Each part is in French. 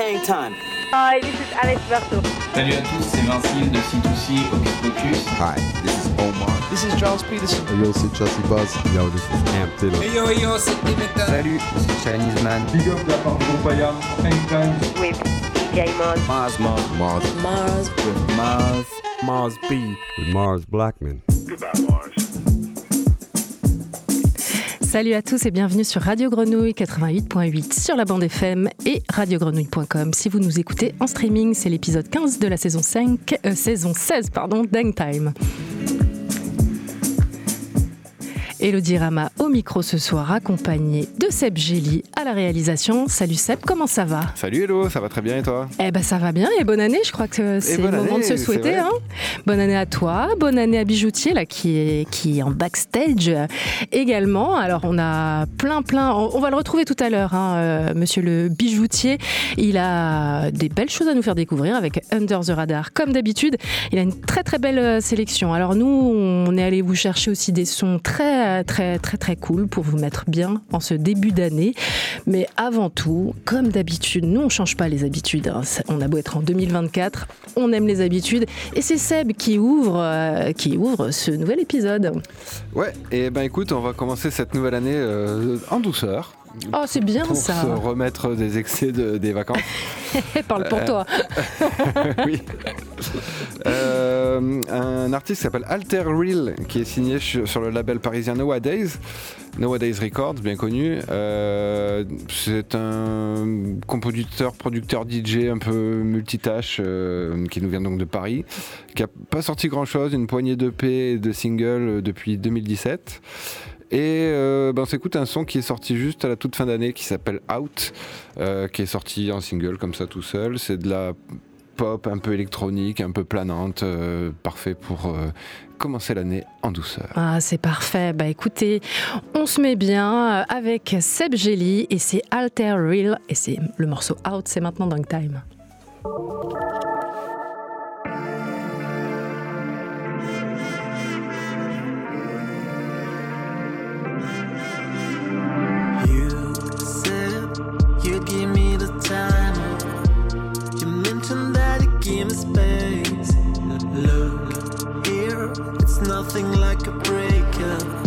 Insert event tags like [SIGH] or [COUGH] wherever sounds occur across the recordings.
Hang time. Hi, this is Alex Berto. Salut à tous, c'est Vincile de C2C Hocus Pocus. Hi, this is Omar. This is Charles Peterson. Yo, c'est Chelsea Buzz. Yo, this is Cam Taylor. Hey yo, yo, c'est Dimitra. Salut, c'est Chinese Man. Big up la part de Paya. Anytime. With DJ Mars. Mars, Mars, Mars. Mars. With Mars. Mars B. With Mars Blackman. Goodbye, Mars. Salut à tous et bienvenue sur Radio Grenouille 88.8 sur la bande FM et radiogrenouille.com. Si vous nous écoutez en streaming, c'est l'épisode 15 de la saison 5, euh, 16 pardon, Dang Time. Elodie Rama au micro ce soir, accompagnée de Seb Gély à la réalisation. Salut Seb, comment ça va? Salut Hello, ça va très bien et toi? Eh ben ça va bien et bonne année, je crois que c'est le moment de se souhaiter. hein. bonne année à toi, bonne année à Bijoutier là qui est, qui est en backstage euh, également. Alors on a plein plein, on, on va le retrouver tout à l'heure, hein, euh, monsieur le Bijoutier. Il a des belles choses à nous faire découvrir avec Under the Radar comme d'habitude. Il a une très très belle euh, sélection. Alors nous, on est allé vous chercher aussi des sons très très très très cool pour vous mettre bien en ce début d'année. Mais avant tout, comme d'habitude, nous on change pas les habitudes. hein. On a beau être en 2024, on aime les habitudes et c'est Seb qui ouvre euh, qui ouvre ce nouvel épisode. Ouais, et ben écoute, on va commencer cette nouvelle année euh, en douceur. Oh, c'est bien pour ça. se remettre des excès de- des vacances. [LAUGHS] Parle pour Euh, toi. [LAUGHS] oui. Euh, un artiste qui s'appelle Alter Real, qui est signé sur le label parisien Nowadays. Nowadays Records, bien connu. Euh, c'est un compositeur, producteur DJ un peu multitâche qui nous vient donc de Paris, qui a pas sorti grand chose, une poignée d'EP et de singles depuis 2017. Et euh, ben, on s'écoute un son qui est sorti juste à la toute fin d'année qui s'appelle Out, euh, qui est sorti en single comme ça tout seul. C'est de la pop un peu électronique, un peu planante, euh, parfait pour commencer l'année en douceur. Ah, c'est parfait. Bah écoutez, on se met bien avec Seb Gély et c'est Alter Real et c'est le morceau Out, c'est maintenant Dunk Time. Give me the time. You mentioned that you give me space. Look here, it's nothing like a breakup.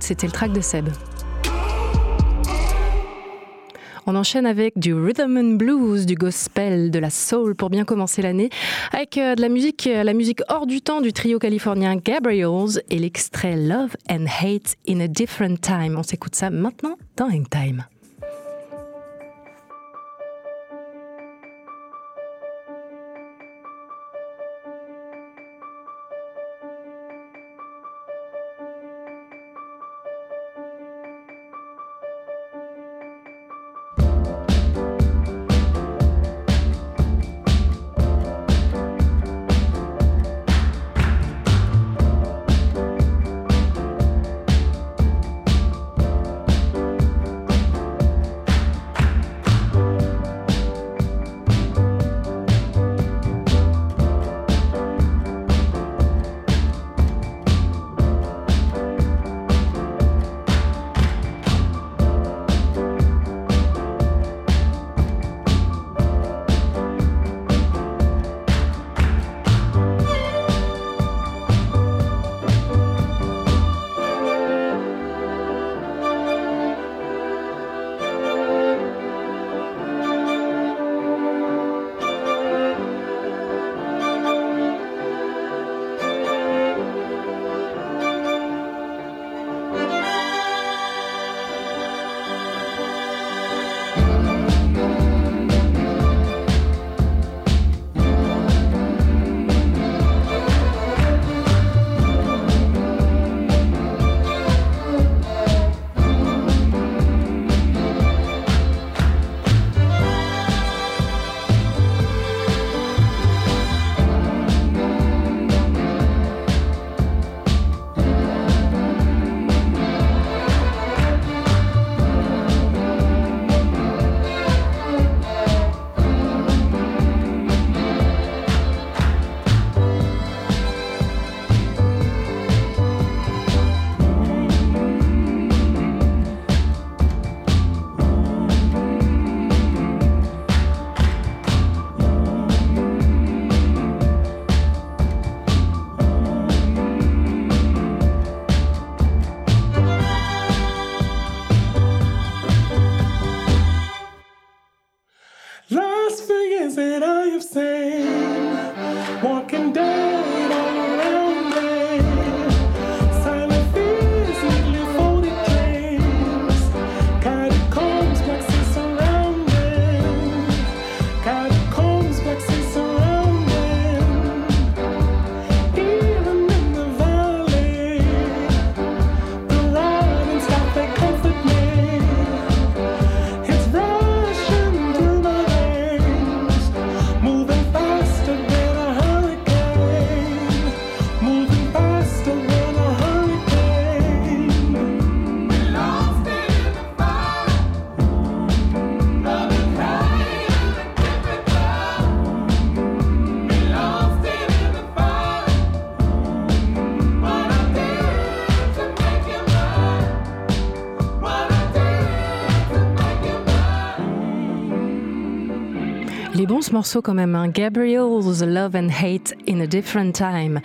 C'était le track de Seb. On enchaîne avec du rhythm and blues, du gospel, de la soul pour bien commencer l'année, avec euh, de la musique, euh, la musique hors du temps du trio californien Gabriels et l'extrait Love and Hate in a Different Time. On s'écoute ça maintenant dans Hang Time. Ce morceau quand même, hein. Gabriel's Love and Hate in a Different Time.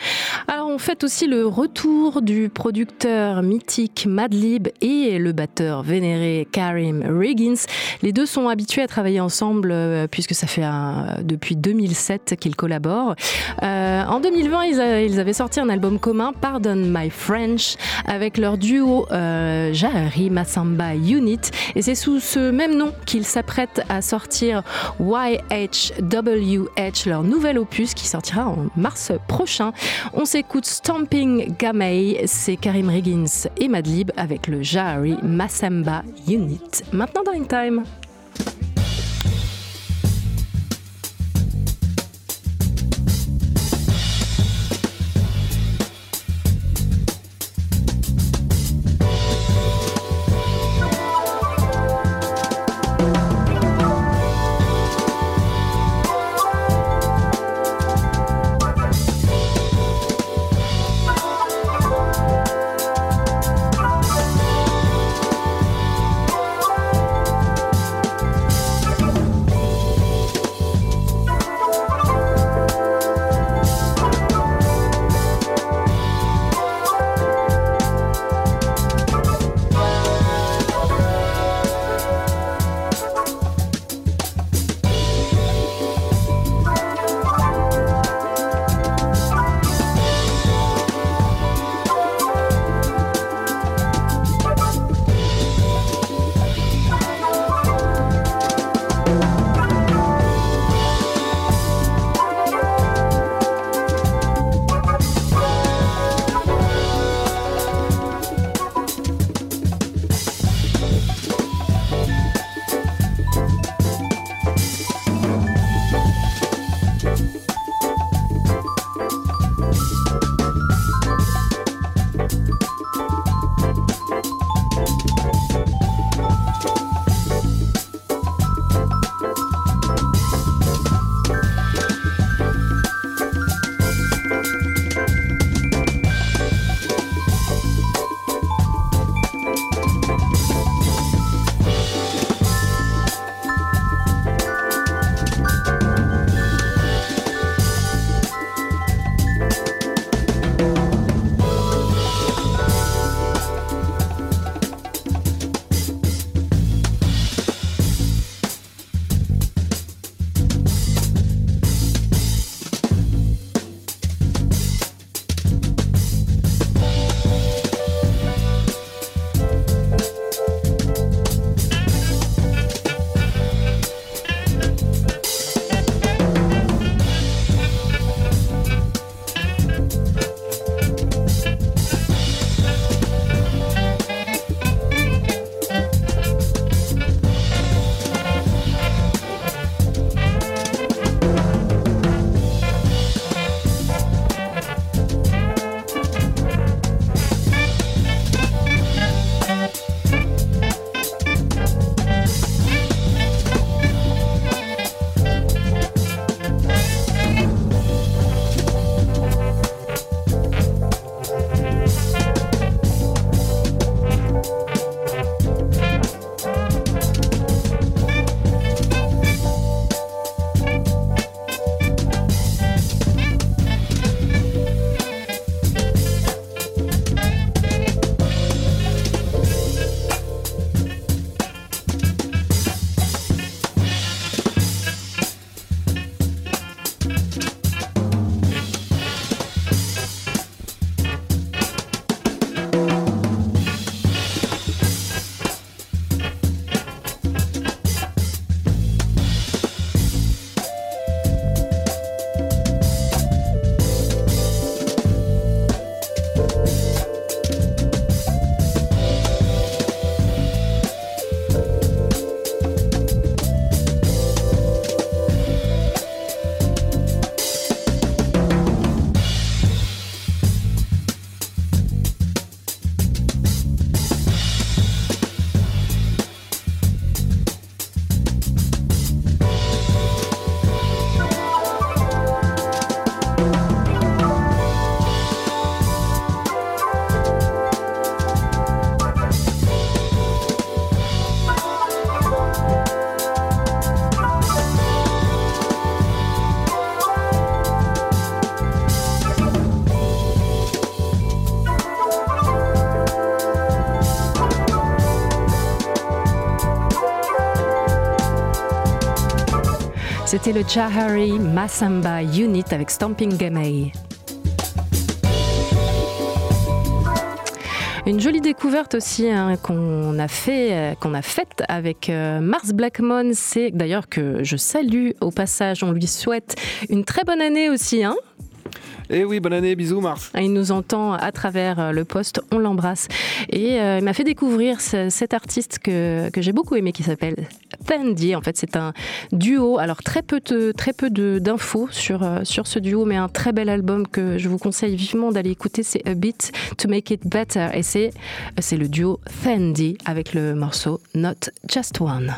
On fête aussi le retour du producteur mythique Madlib et le batteur vénéré Karim Riggins. Les deux sont habitués à travailler ensemble euh, puisque ça fait depuis 2007 qu'ils collaborent. Euh, en 2020, ils, a- ils avaient sorti un album commun, Pardon My French, avec leur duo euh, Jahari Massamba Unit. Et c'est sous ce même nom qu'ils s'apprêtent à sortir YHWH, leur nouvel opus qui sortira en mars prochain. On s'écoute Stomping Gamay, c'est Karim Riggins et Madlib avec le Jahari Massamba Unit. Maintenant dans Time. C'était le Jahari Massamba Unit avec Stomping Gamay. Une jolie découverte aussi hein, qu'on a fait, euh, qu'on a faite avec euh, Mars Blackmon. C'est d'ailleurs que je salue au passage. On lui souhaite une très bonne année aussi. Hein Et oui, bonne année, bisous Mars. Il nous entend à travers euh, le poste, on l'embrasse. Et euh, il m'a fait découvrir ce- cet artiste que, que j'ai beaucoup aimé qui s'appelle Fendi. En fait, c'est un duo. Alors, très peu très peu d'infos sur, euh, sur ce duo, mais un très bel album que je vous conseille vivement d'aller écouter. C'est A Bit to Make It Better. Et c'est c'est le duo Fendi avec le morceau Not Just One.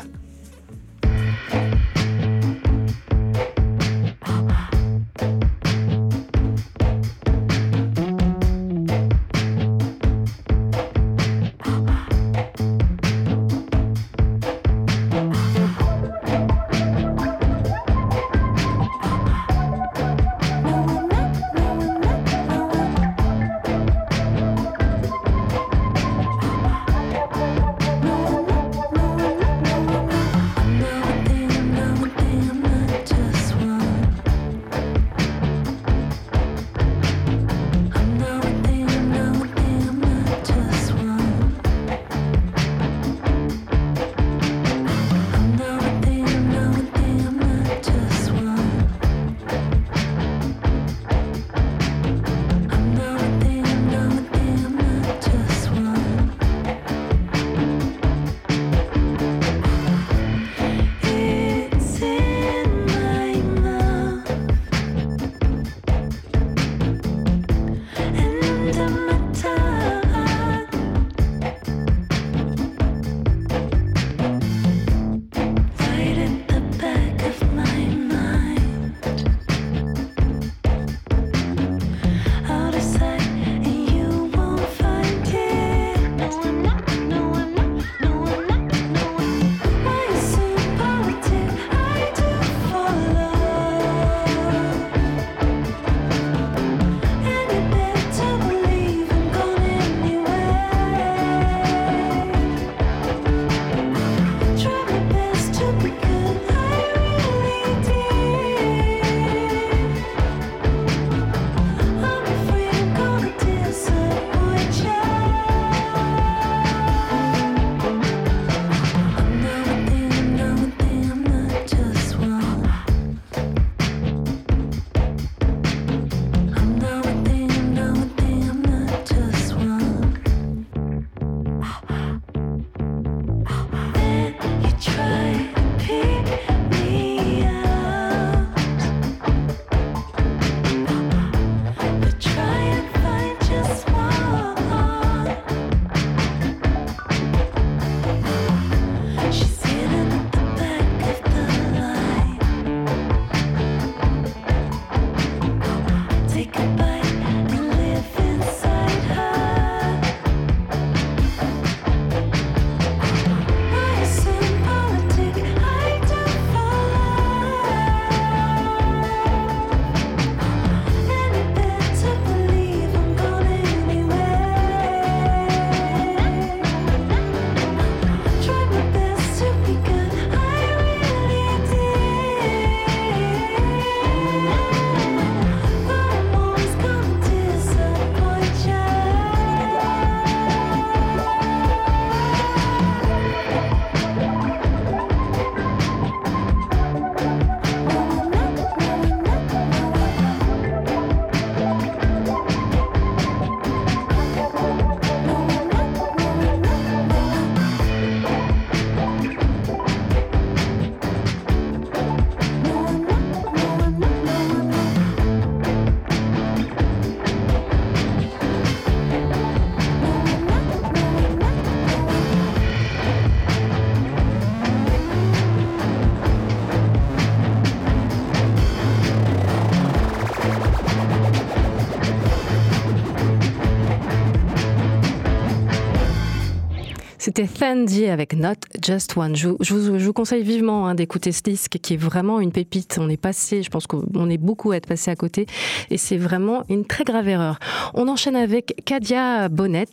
C'était Fendi avec Not Just One. Je, vous- je vous, conseille vivement hein, d'écouter ce disque qui est vraiment une pépite. On est passé, je pense qu'on est beaucoup à être passé à côté et c'est vraiment une très grave erreur. On enchaîne avec Kadia Bonnet,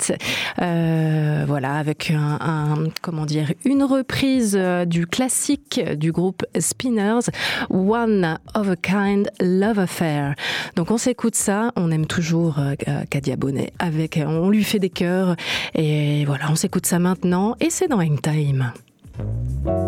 euh, voilà, avec un- comment dire, une reprise euh, du classique du groupe Spinners, One of a Kind Love Affair. Donc on s'écoute ça, on aime toujours euh, Kadia Bonnet, avec, on lui fait des cœurs et voilà, on s'écoute ça maintenant et c'est dans Hang Time. Música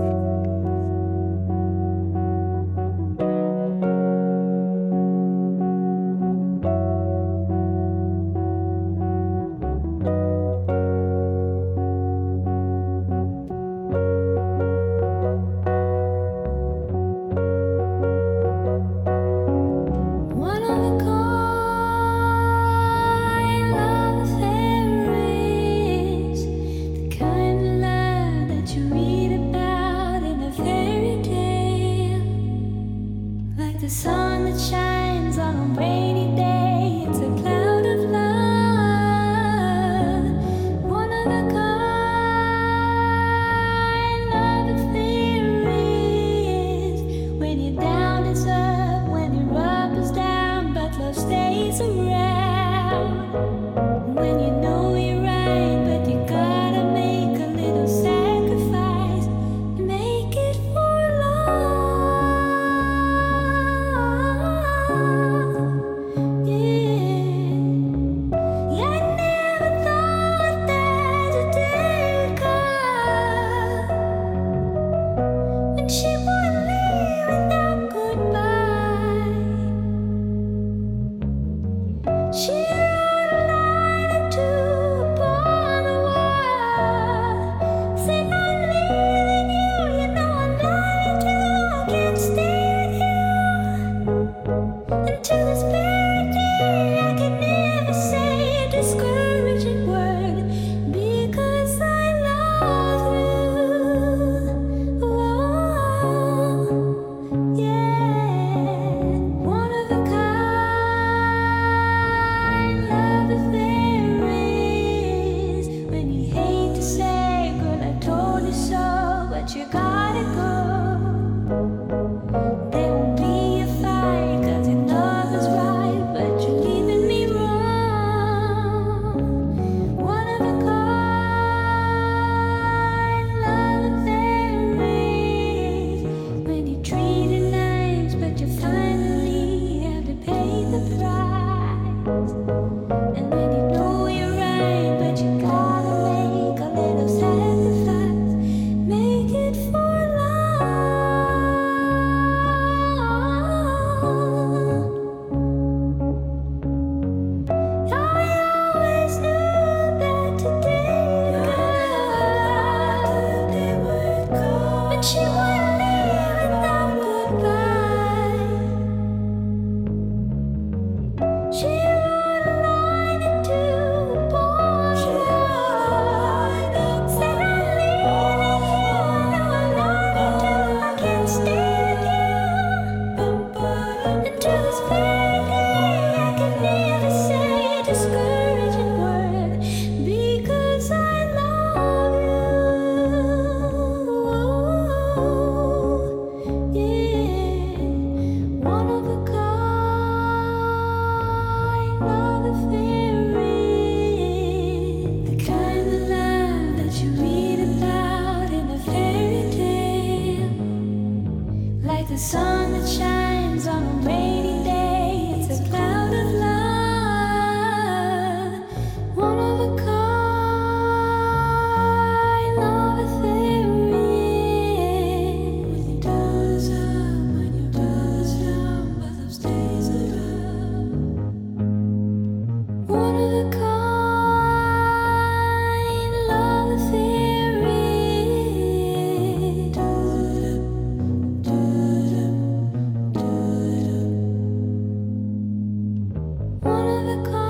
the car.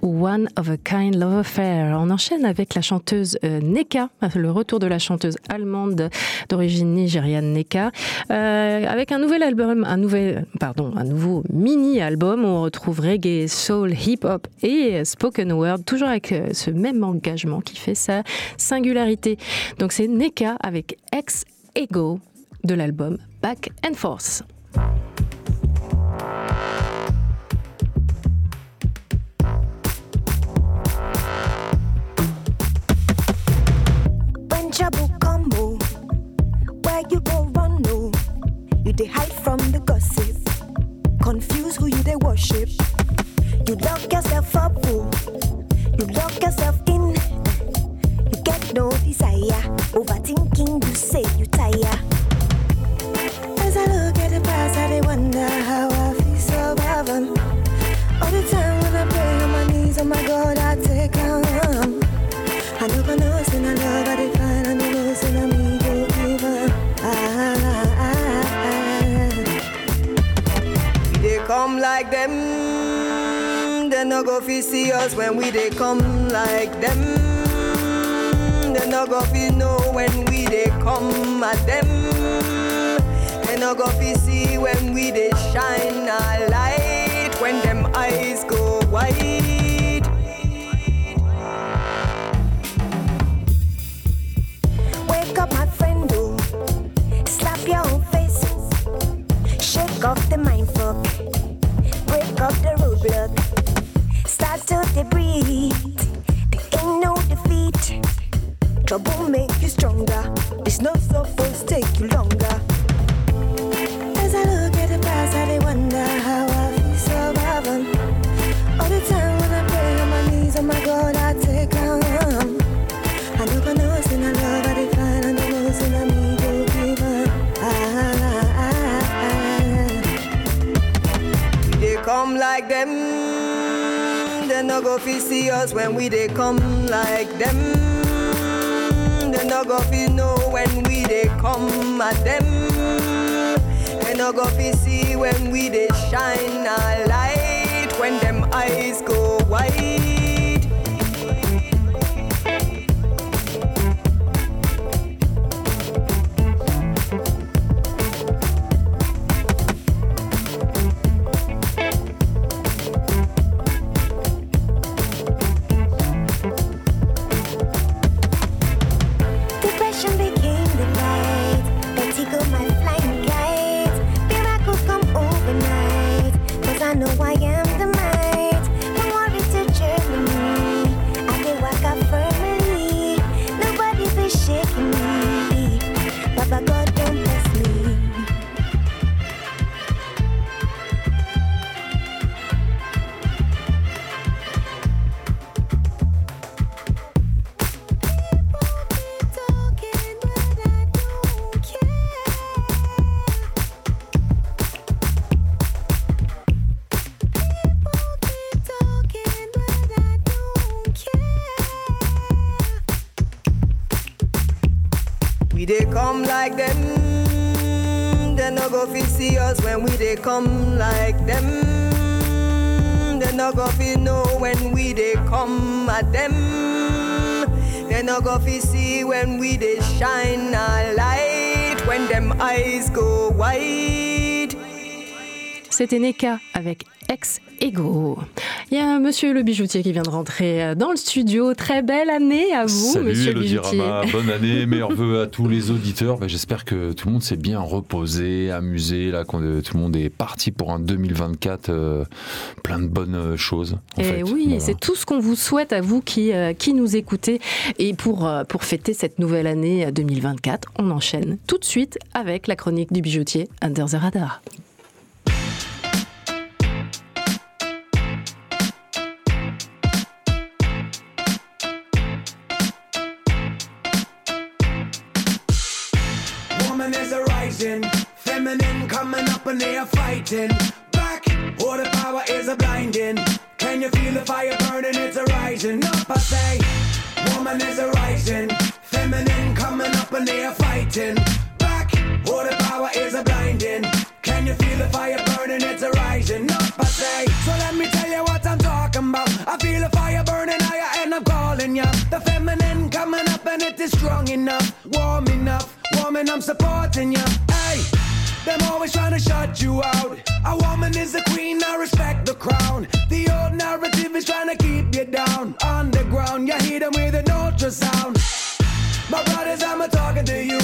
One of a Kind Love Affair. On enchaîne avec la chanteuse euh, Neka, le retour de la chanteuse allemande d'origine nigériane Neka, euh, avec un nouvel album, un nouvel, pardon, un nouveau mini-album où on retrouve reggae, soul, hip-hop et spoken word, toujours avec euh, ce même engagement qui fait sa singularité. Donc c'est Neka avec Ex Ego de l'album Back and Forth. Dey hide from the gossip, confuse who you they worship. You lock yourself up, you lock yourself in. You get no desire, overthinking. You say you tire. As I look at the past, I wonder how I feel surviving. All the time when I pray on my knees, oh my God, I take like them, they no go fi see us when we dey come like them. They no go fi know when we dey come at them. They no go fi see when we dey shine our light, us when we dey come like them. They no go fi know when we dey come at them. They no go fi see when we dey shine our light, when them eyes dey come like them. They no go fi know when we they come at them. They no go fi see when we they shine a light. When them eyes go wide. C'était Neka avec Ex Ego. Il y a monsieur le bijoutier qui vient de rentrer euh, dans le studio. Très belle année à vous, Salut monsieur le bijoutier. Rama, [LAUGHS] bonne année, meilleurs vœux à tous les auditeurs. Ben, J'espère que tout le monde s'est bien reposé, amusé, là, qu'on- euh, tout le monde est parti pour un 2024 euh, plein de bonnes choses. en Et fait. Eh oui, Voilà. c'est tout ce qu'on vous souhaite à vous qui, euh, qui nous écoutez. Et pour, euh, pour fêter cette nouvelle année euh, 2024, on enchaîne tout de suite avec la chronique du bijoutier Under the Radar. when they are fighting back, All the power is a blinding. Can you feel the fire burning? It's a rising up. I say, woman is a rising, feminine coming up and they are fighting back, All the power is a blinding. Can you feel the fire burning? It's a rising up. I say, so let me tell you what I'm talking about. I feel the fire burning higher, and I'm calling ya. The feminine coming up, and it is strong enough, warm enough, woman, I'm supporting ya. Hey them always trying to shut you out. A woman is a queen, I respect the crown. The old narrative is trying to keep you down. Underground, you hear them with an ultrasound. My brothers, I'm a talking to you.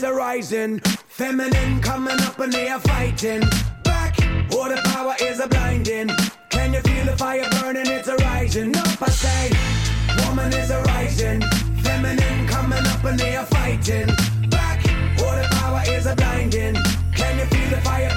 Is a rising, feminine coming up and they are fighting. Back, all the power is a blinding. Can you feel the fire burning? It's a rising up, I say. Woman is a rising, feminine coming up and they are fighting. Back, all the power is a blinding. Can you feel the fire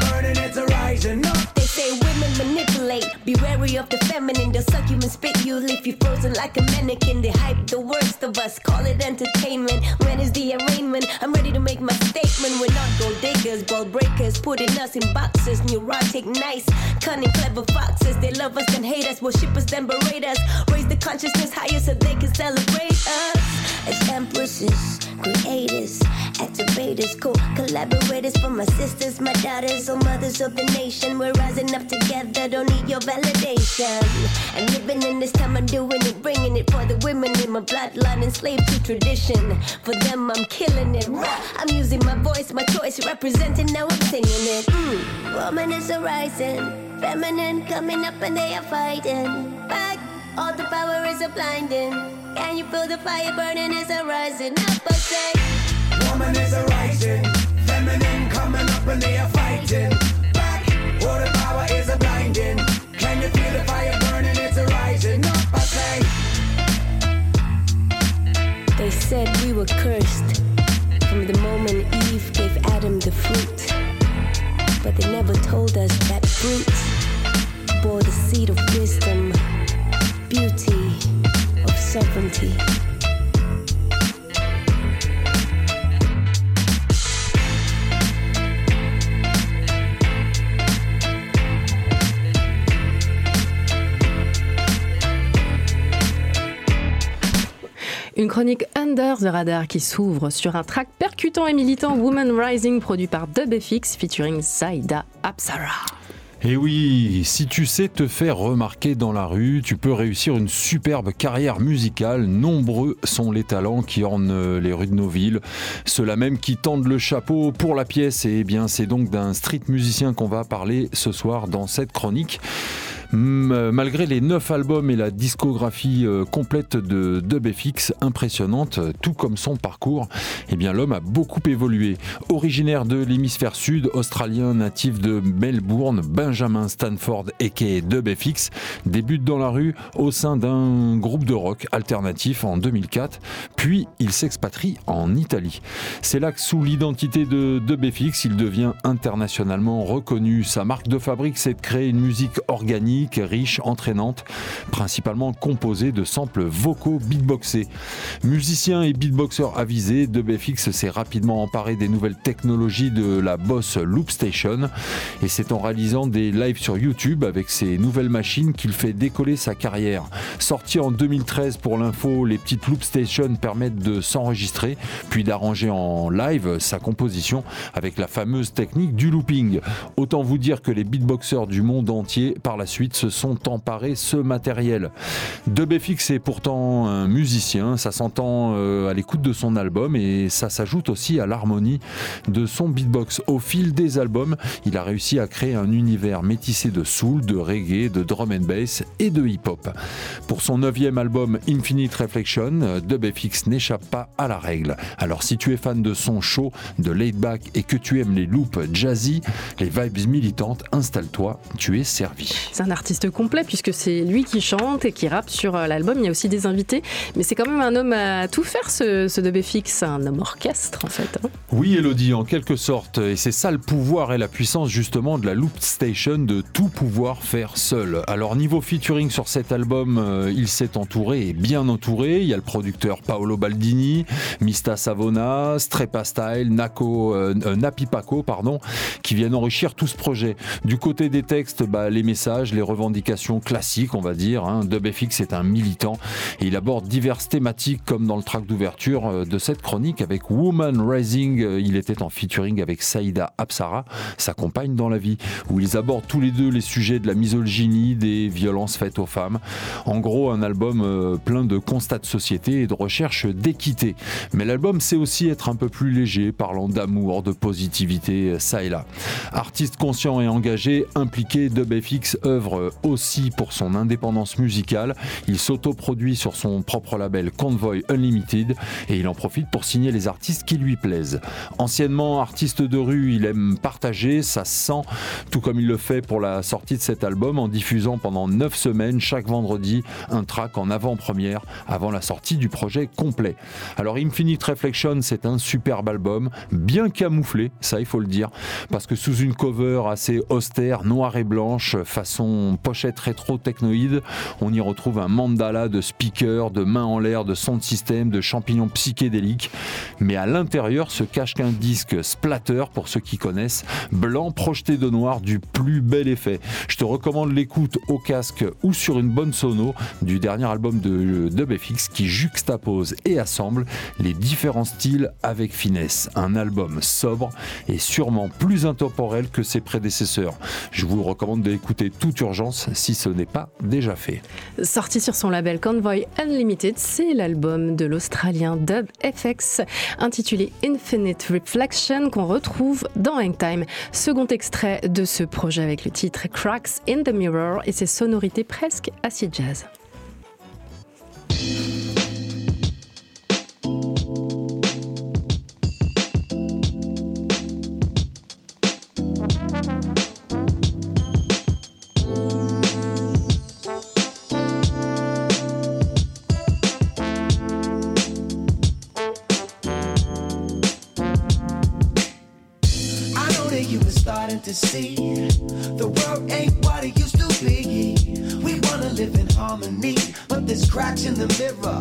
manipulate. Be wary of the feminine. They'll suck you and spit you, leave you frozen like a mannequin. They hype the worst of us, call it entertainment. When is the arraignment? I'm ready to make my statement. We're not gold diggers, ball breakers, putting us in boxes. Neurotic, nice, cunning, clever foxes. They love us, then hate us, worship us, then berate us. Raise the consciousness higher so they can celebrate us. As empresses, creators, activators, co collaborators for my sisters, my daughters, or mothers of the nation. We're rising up together, don't need your validation. And living in this time, I'm doing it, bringing it for the women in my bloodline, enslaved to tradition. For them, I'm killing it. I'm using my voice, my choice, representing, now I'm singing it. Mm. Woman is a rising, feminine coming up, and they are fighting. Back, all the power is a blinding. Can you feel the fire burning? It's a rising up, I say. Woman is a rising, feminine coming up and they are fighting. The power is a blinding. Can you feel the fire burning? It's a rising up, I say. They said we were cursed chronique Under the Radar qui s'ouvre sur un track percutant et militant Woman Rising produit par DubFX featuring Zaida Apsara. Et oui, si tu sais te faire remarquer dans la rue, tu peux réussir une superbe carrière musicale. Nombreux sont les talents qui ornent les rues de nos villes. Ceux-là même qui tendent le chapeau pour la pièce. Et eh bien, c'est donc d'un street musicien qu'on va parler ce soir dans cette chronique. M- Malgré les neuf albums et la discographie euh, complète de DubFX impressionnante, tout comme son parcours, eh bien l'homme a beaucoup évolué. Originaire de l'hémisphère sud, australien natif de Melbourne, Benjamin Stanford aka DubFX débute dans la rue au sein d'un groupe de rock alternatif en 2004, puis il s'expatrie en Italie. C'est là que sous l'identité de DubFX, il devient internationalement reconnu. Sa marque de fabrique, c'est de créer une musique organique, riche, entraînante, principalement composée de samples vocaux beatboxés. Musicien et beatboxer avisé, DubFX s'est rapidement emparé des nouvelles technologies de la Boss Loop Station et c'est en réalisant des lives sur YouTube avec ces nouvelles machines qu'il fait décoller sa carrière. Sorti en 2013 pour l'info, les petites Loop Station permettent de s'enregistrer puis d'arranger en live sa composition avec la fameuse technique du looping. Autant vous dire que les beatboxers du monde entier par la suite se sont emparés ce matériel. DubFX est pourtant un musicien, ça s'entend euh, à l'écoute de son album et ça s'ajoute aussi à l'harmonie de son beatbox. Au fil des albums, il a réussi à créer un univers métissé de soul, de reggae, de drum and bass et de hip-hop. Pour son neuvième album Infinite Reflection, DubFX n'échappe pas à la règle. Alors si tu es fan de son show, de laid back et que tu aimes les loops jazzy, les vibes militantes, installe-toi, tu es servi. Artiste complet puisque c'est lui qui chante et qui rappe sur euh, l'album. Il y a aussi des invités, mais c'est quand même un homme à tout faire ce, ce DubFX, un homme orchestre en fait. hein. Oui, Elodie, en quelque sorte. Et c'est ça le pouvoir et la puissance justement de la Loop Station de tout pouvoir faire seul. Alors, niveau featuring sur cet album, euh, il s'est entouré et bien entouré. Il y a le producteur Paolo Baldini, Mista Savona, Strepa Style, Nako, euh, Napi Paco, pardon, qui viennent enrichir tout ce projet. Du côté des textes, bah, les messages, les revendications classiques, on va dire. Hein. DubFX est un militant et il aborde diverses thématiques comme dans le track d'ouverture euh, de cette chronique avec Woman Rising. Euh, Il était en featuring avec Saïda Apsara, sa compagne dans la vie, où ils abordent tous les deux les sujets de la misogynie, des violences faites aux femmes. En gros, un album euh, plein de constats de société et de recherche d'équité. Mais l'album sait aussi être un peu plus léger, parlant d'amour, de positivité, ça et là. Artiste conscient et engagé, impliqué, DubFX œuvre aussi pour son indépendance musicale. Il s'autoproduit sur son propre label Convoy Unlimited et il en profite pour signer les artistes qui lui plaisent. Anciennement artiste de rue, il aime partager, ça se sent, tout comme il le fait pour la sortie de cet album en diffusant pendant 9 semaines chaque vendredi un track en avant-première avant la sortie du projet complet. Alors Infinite Reflection, c'est un superbe album, bien camouflé, ça il faut le dire, parce que sous une cover assez austère, noire et blanche, façon pochette rétro-technoïde, on y retrouve un mandala de speakers, de mains en l'air, de son de système, de champignons psychédéliques. Mais à l'intérieur se cache qu'un disque splatter, pour ceux qui connaissent, blanc projeté de noir du plus bel effet. Je te recommande l'écoute au casque ou sur une bonne sono du dernier album de DubFX qui juxtapose et assemble les différents styles avec finesse. Un album sobre et sûrement plus intemporel que ses prédécesseurs. Je vous recommande d'écouter toute urgence si ce n'est pas déjà fait. Sorti sur son label Convoy Unlimited, c'est l'album de l'Australien Dub FX intitulé Infinite Reflection qu'on retrouve dans Hangtime. Second extrait de ce projet avec le titre Cracks in the Mirror et ses sonorités presque acid jazz. To see the world ain't what it used to be. We wanna live in harmony, but there's cracks in the mirror,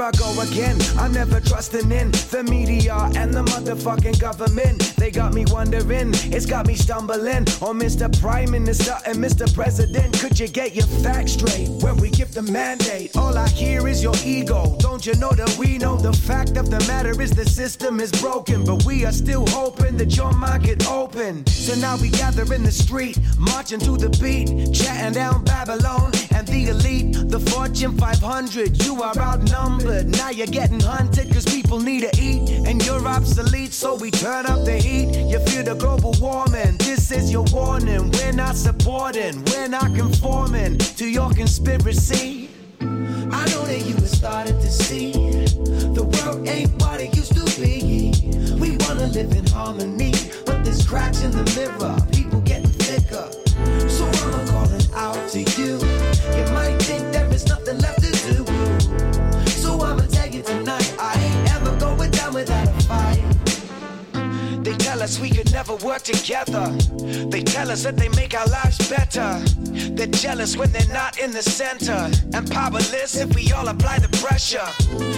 here I go again. I'm never trusting in the media and the motherfucking government. They got me wondering, it's got me stumbling. Oh, Mr. Prime Minister and Mr. President, could you get your facts straight when we give the mandate? All I hear is your ego. Don't you know that we know the fact of the matter is the system is broken, but we are still hoping that your mind could open. So now we gather in the street, marching to the beat, chatting down Babylon and the elite, the Fortune 500. You are outnumbered. Now you're getting hunted cause people need to eat, and you're obsolete, so we turn up the heat. You feel the global warming. This is your warning. We're not supporting, we're not conforming to your conspiracy. I know that you were starting to see the world ain't what it used to be. We wanna live in harmony, but there's cracks in the mirror. People getting thicker. So I'm calling out to you. You might think there is nothing left without a fight. They tell us we could never work together. They tell us that they make our lives better. They're jealous when they're not in the center. And powerless if we all apply the pressure.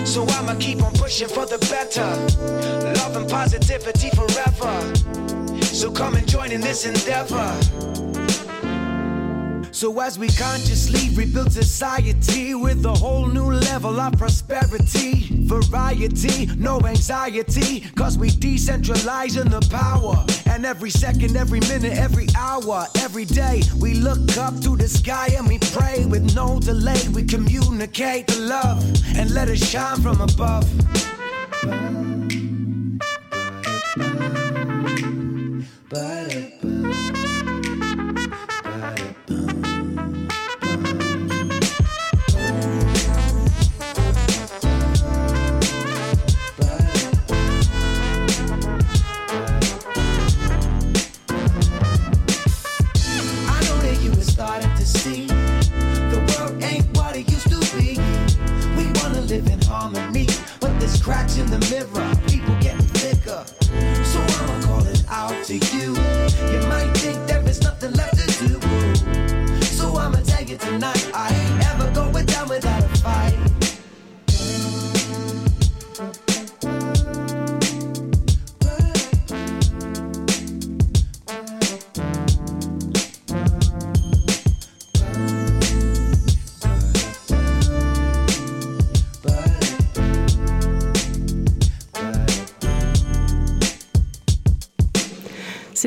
So I'ma keep on pushing for the better. Love and positivity forever. So come and join in this endeavor. So as we consciously rebuild society with a whole new level of prosperity, variety, no anxiety, cause we decentralizing the power. And every second, every minute, every hour, every day, we look up to the sky and we pray with no delay. We communicate the love and let it shine from above. I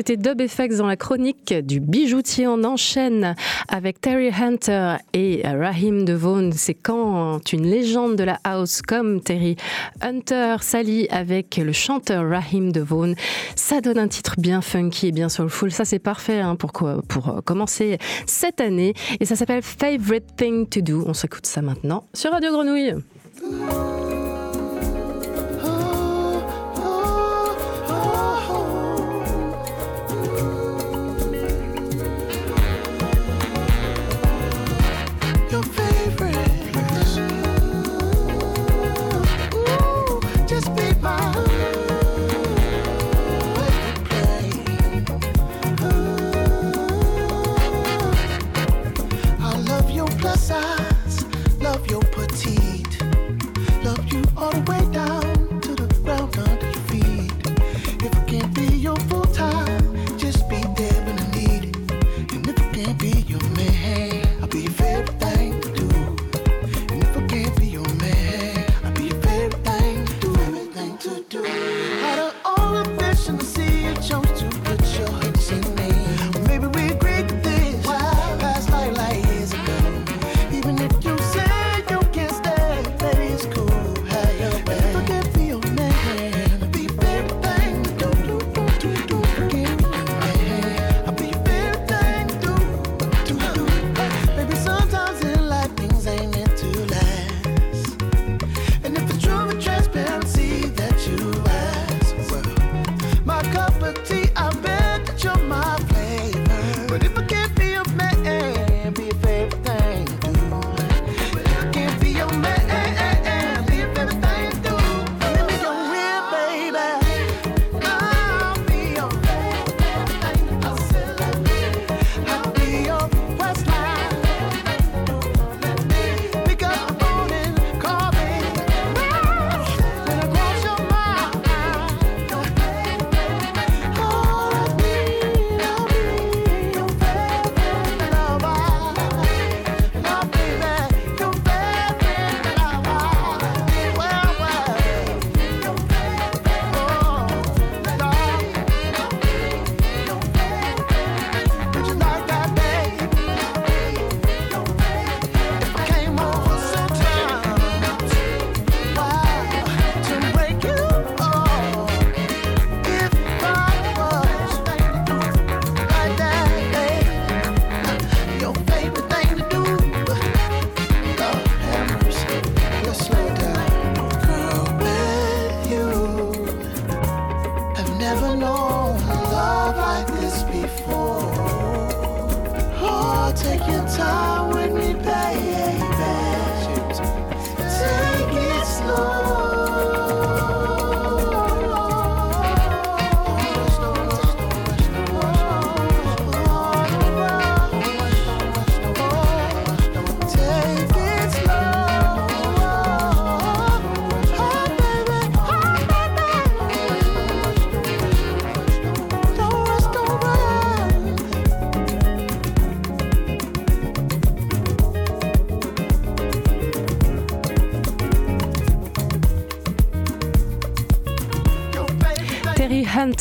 C'était Dub Effects dans la chronique du bijoutier en enchaîne avec Terry Hunter et Rahim Devon. C'est quand une légende de la house comme Terry Hunter s'allie avec le chanteur Rahim Devon. Ça donne un titre bien funky et bien soulful. Ça, c'est parfait hein, pour, pour euh, commencer cette année. Et ça s'appelle Favorite Thing to Do. On s'écoute ça maintenant sur Radio Grenouille.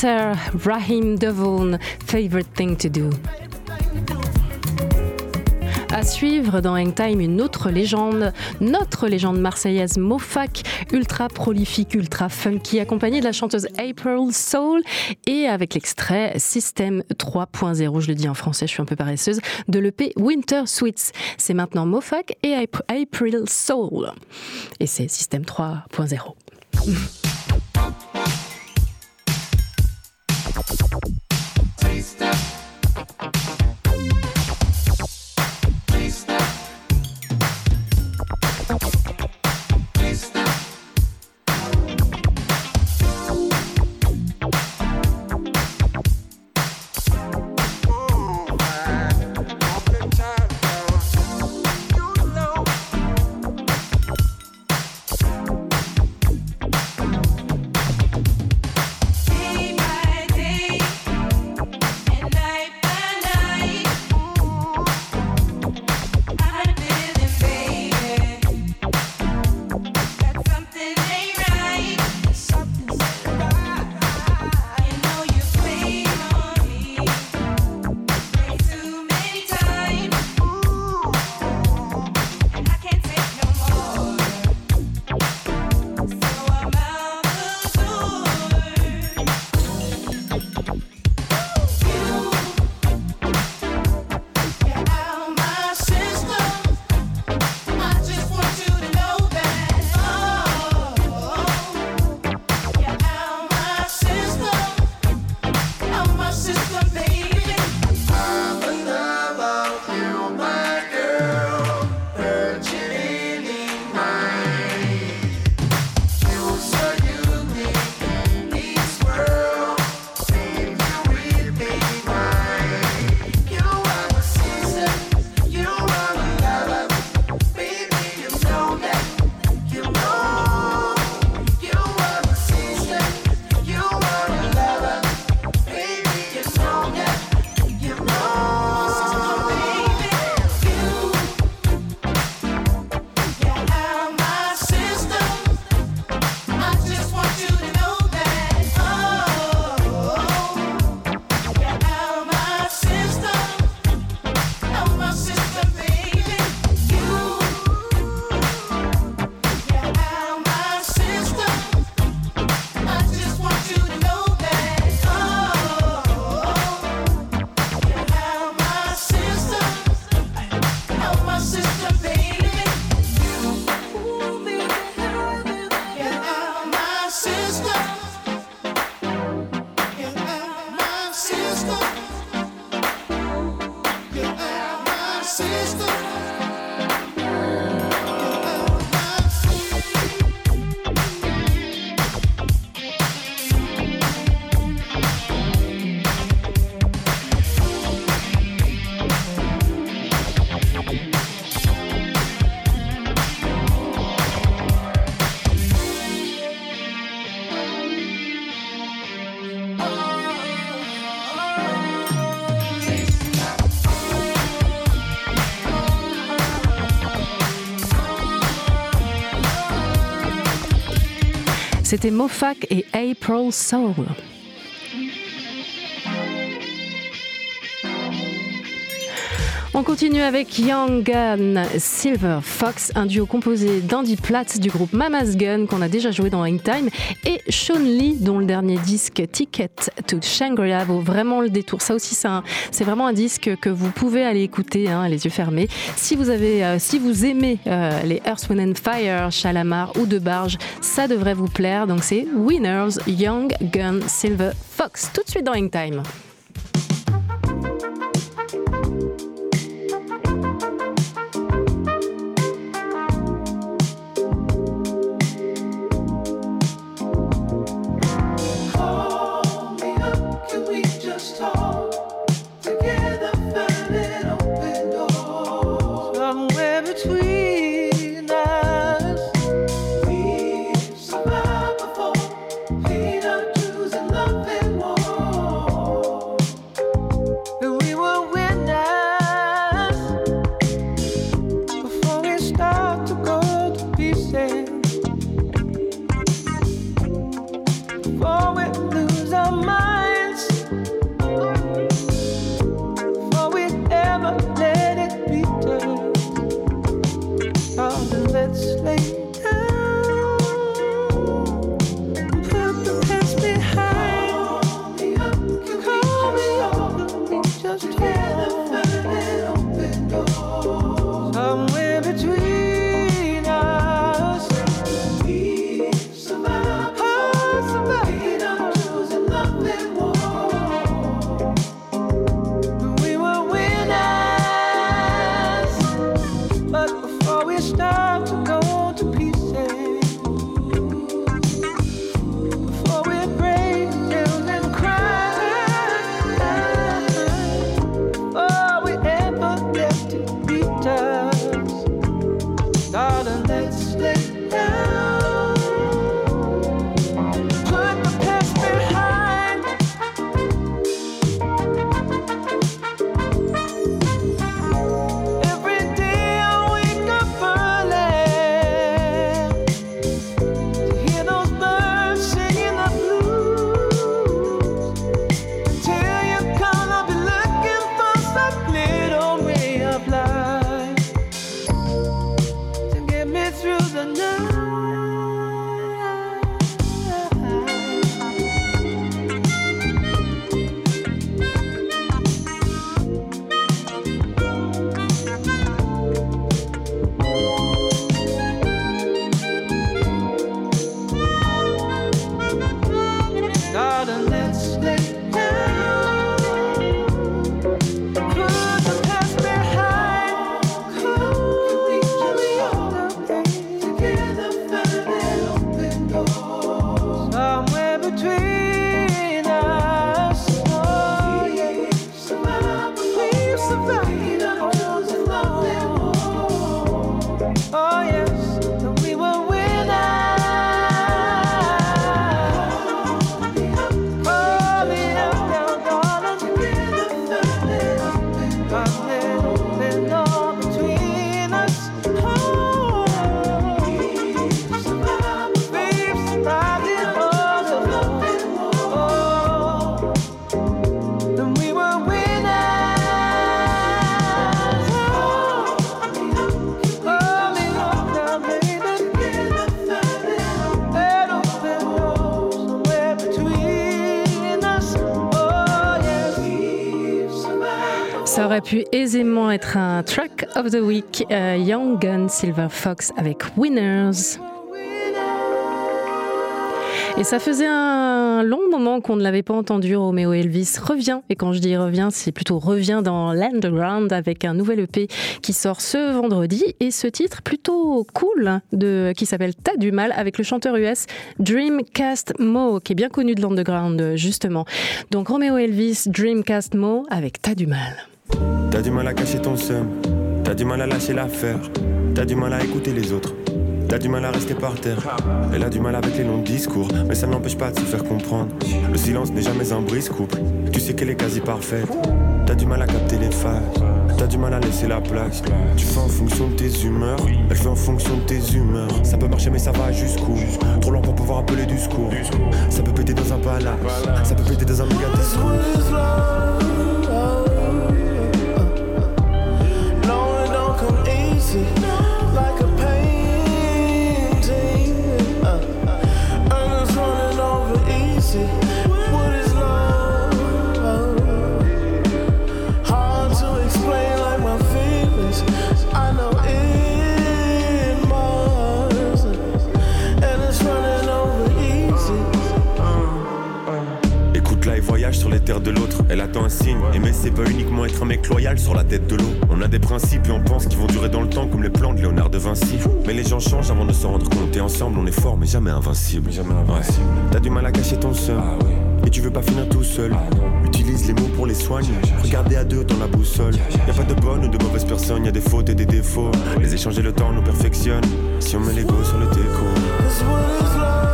Rahim Devon, Favorite Thing to Do. À suivre dans Hang Time une autre légende, notre légende marseillaise Mofac, ultra prolifique, ultra funky, accompagnée de la chanteuse April Soul et avec l'extrait System 3.0, je le dis en français, je suis un peu paresseuse, de l'EP Winter Sweets. C'est maintenant Mofac et April Soul. Et c'est System 3.0. [LAUGHS] Taste of C'était Mofac et April Soul. On continue avec Young Gun Silver Fox, un duo composé d'Andy Platt du groupe Mama's Gun qu'on a déjà joué dans Hangtime et Sean Lee dont le dernier disque Ticket to Shangri-La vaut vraiment le détour. Ça aussi c'est vraiment un disque que vous pouvez aller écouter hein, les yeux fermés. Si vous avez, euh, si vous aimez euh, les Earth, Wind Fire, Chalamar ou De Barge, ça devrait vous plaire. Donc c'est Winners Young Gun Silver Fox. Tout de suite dans Hangtime. Être un track of the week. euh, Young Gun Silver Fox avec Winners. Et ça faisait un long moment qu'on ne l'avait pas entendu. Romeo Elvis revient. Et quand je dis revient, c'est plutôt revient dans l'underground avec un nouvel EP qui sort ce vendredi. Et ce titre plutôt cool de, qui s'appelle T'as du mal avec le chanteur US Dreamcast Mo, qui est bien connu de l'underground justement. Donc Romeo Elvis, Dreamcast Mo avec T'as du mal. T'as du mal à cacher ton seum, t'as du mal à lâcher l'affaire, t'as du mal à écouter les autres, t'as du mal à rester par terre. Elle a du mal avec les longs discours, mais ça n'empêche pas de se faire comprendre. Le silence n'est jamais un brise-couple, tu sais qu'elle est quasi parfaite. T'as du mal à capter les phases, T'as du mal à laisser la place. Tu fais en fonction de tes humeurs, elle fait en fonction de tes humeurs. Ça peut marcher, mais ça va jusqu'où? Trop long pour pouvoir appeler du secours. Ça peut péter dans un palace, ça peut péter dans un méga. Elle attend un signe. Aimer, c'est pas uniquement être un mec loyal sur la tête de l'eau. On a des principes et on pense qu'ils vont durer dans le temps comme les plans de Léonard de Vinci. Mais les gens changent avant de se rendre compte. Et ensemble, on est fort, mais jamais invincible. Jamais invincible. T'as du mal à cacher ton seum. Et tu veux pas finir tout seul. Utilise les mots pour les soigner. Regardez à deux dans la boussole. Y a pas de bonne ou de mauvaise personne, y a des fautes et des défauts. Les échanges et le temps nous perfectionnent. Si on met l'ego sur le déco.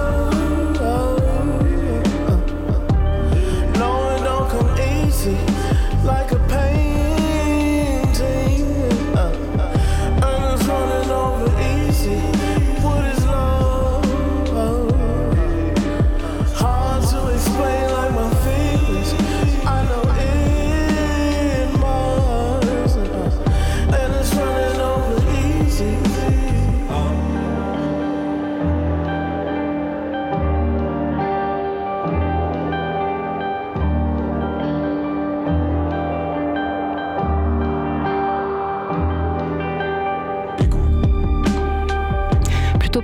see.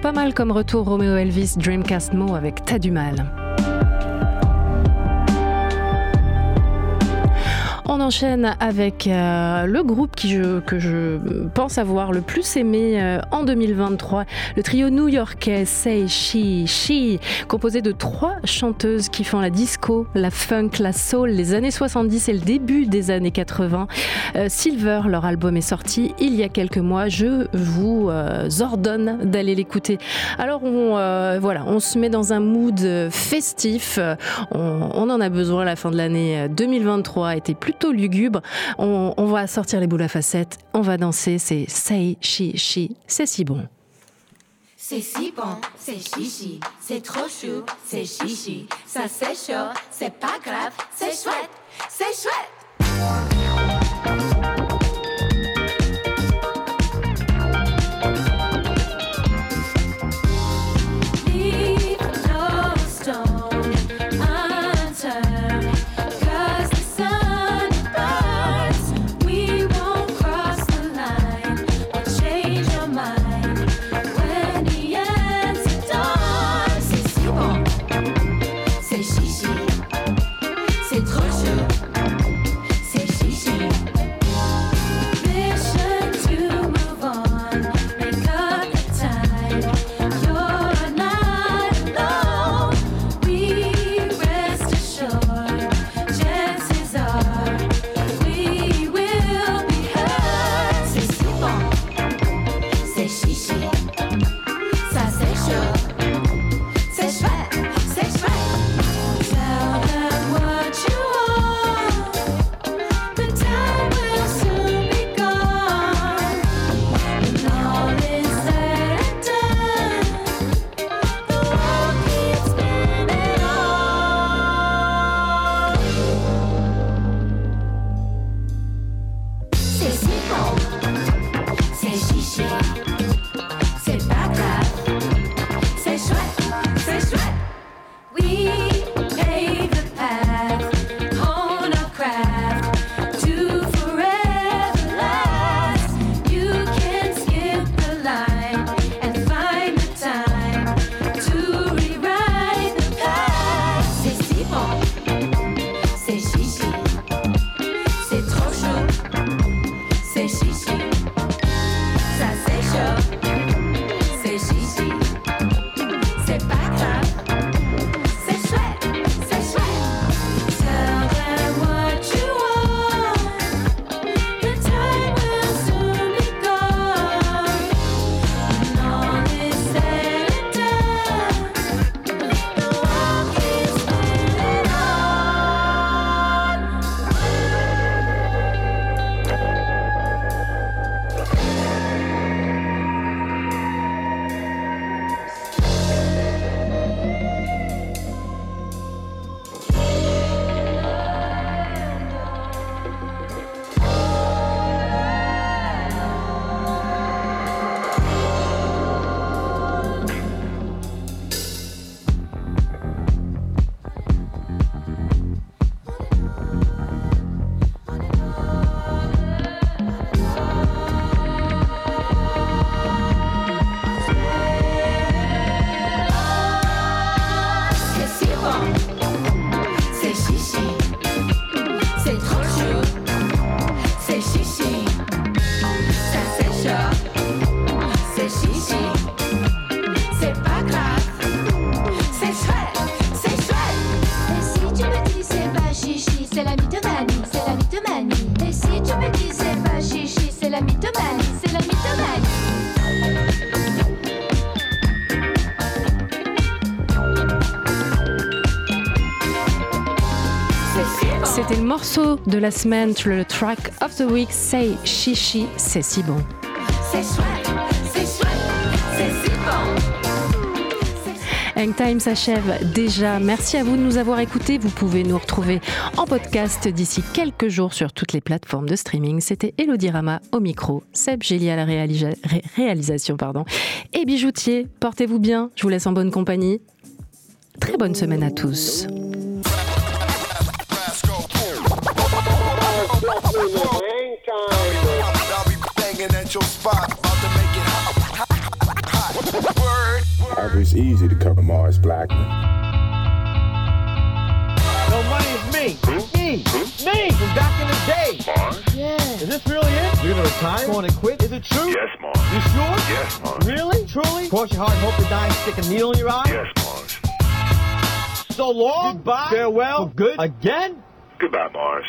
Pas mal comme retour Romeo Elvis Dreamcast Mo avec T'as du mal. On enchaîne avec euh, le groupe qui je- que je pense avoir le plus aimé euh, en 2023, le trio new-yorkais Say She She, composé de trois chanteuses qui font la disco, la funk, la soul, les années 70 et le début des années 80. Euh, Silver, leur album est sorti il y a quelques mois. Je vous ordonne d'aller l'écouter. Alors on, voilà, on se met dans un mood festif. On, on en a besoin. La fin de l'année euh, 2023 a été lugubre. On, va sortir les boules à facettes. On va danser. C'est Say She She. C'est si bon. C'est si bon, c'est chichi, c'est trop chou, c'est chichi, ça c'est chaud, c'est pas grave, c'est chouette, c'est chouette. De la semaine, le track of the week, Say Chichi, c'est si bon. C'est chouette, c'est chouette, c'est si bon. Hang Time s'achève déjà. Merci à vous de nous avoir écoutés. Vous pouvez nous retrouver en podcast d'ici quelques jours sur toutes les plateformes de streaming. C'était Elodie Rama au micro, Seb Gély à la réalisa- ré- réalisation pardon, et Bijoutier. Portez-vous bien. Je vous laisse en bonne compagnie. Très bonne semaine à tous. It's easy to cover Mars Blackman. No money is me. Me. Me from back in the day. Mars? Yeah. Is this really it? You're gonna retire? Going to quit? Is it true? Yes, Mars. You sure? Yes, Mars. Really? Truly? Cross your heart and hope to die and stick a needle in your eye? Yes, Mars. So long. Goodbye. Farewell. For good. Again? Goodbye, Mars.